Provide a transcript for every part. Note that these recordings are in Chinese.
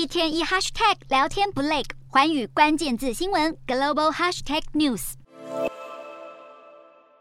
一天一 hashtag 聊天不累，环宇关键字新闻 global hashtag news。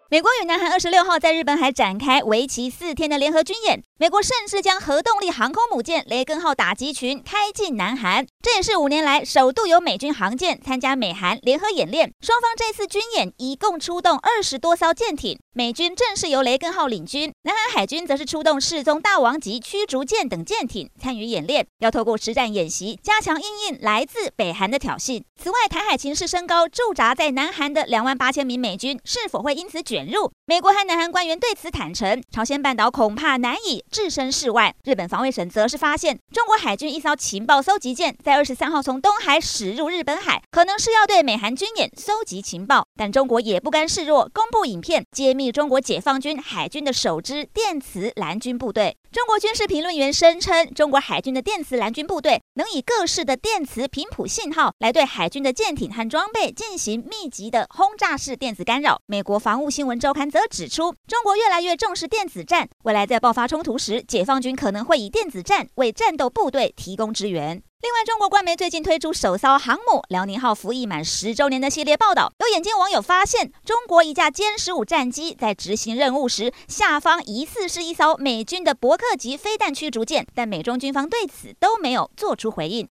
美国与南韩二十六号在日本海展开为期四天的联合军演，美国甚至将核动力航空母舰“雷根”号打击群开进南韩，这也是五年来首度有美军航舰参加美韩联合演练。双方这次军演一共出动二十多艘舰艇，美军正是由“雷根”号领军，南韩海军则是出动“世宗大王”级驱逐舰等舰艇参与演练，要透过实战演习加强应应来自北韩的挑衅。此外，台海情势升高，驻扎在南韩的两万八千名美军是否会因此卷？入美国和南韩官员对此坦承，朝鲜半岛恐怕难以置身事外。日本防卫省则是发现，中国海军一艘情报搜集舰在二十三号从东海驶入日本海，可能是要对美韩军演搜集情报。但中国也不甘示弱，公布影片揭秘中国解放军海军的首支电磁蓝军部队。中国军事评论员声称，中国海军的电磁蓝军部队能以各式的电磁频谱信号来对海军的舰艇和装备进行密集的轰炸式电子干扰。美国防务新闻周刊则指出，中国越来越重视电子战，未来在爆发冲突时，解放军可能会以电子战为战斗部队提供支援。另外，中国官媒最近推出首艘航母辽宁号服役满十周年的系列报道。有眼尖网友发现，中国一架歼十五战机在执行任务时，下方疑似是一艘美军的伯克级飞弹驱逐舰，但美中军方对此都没有做出回应。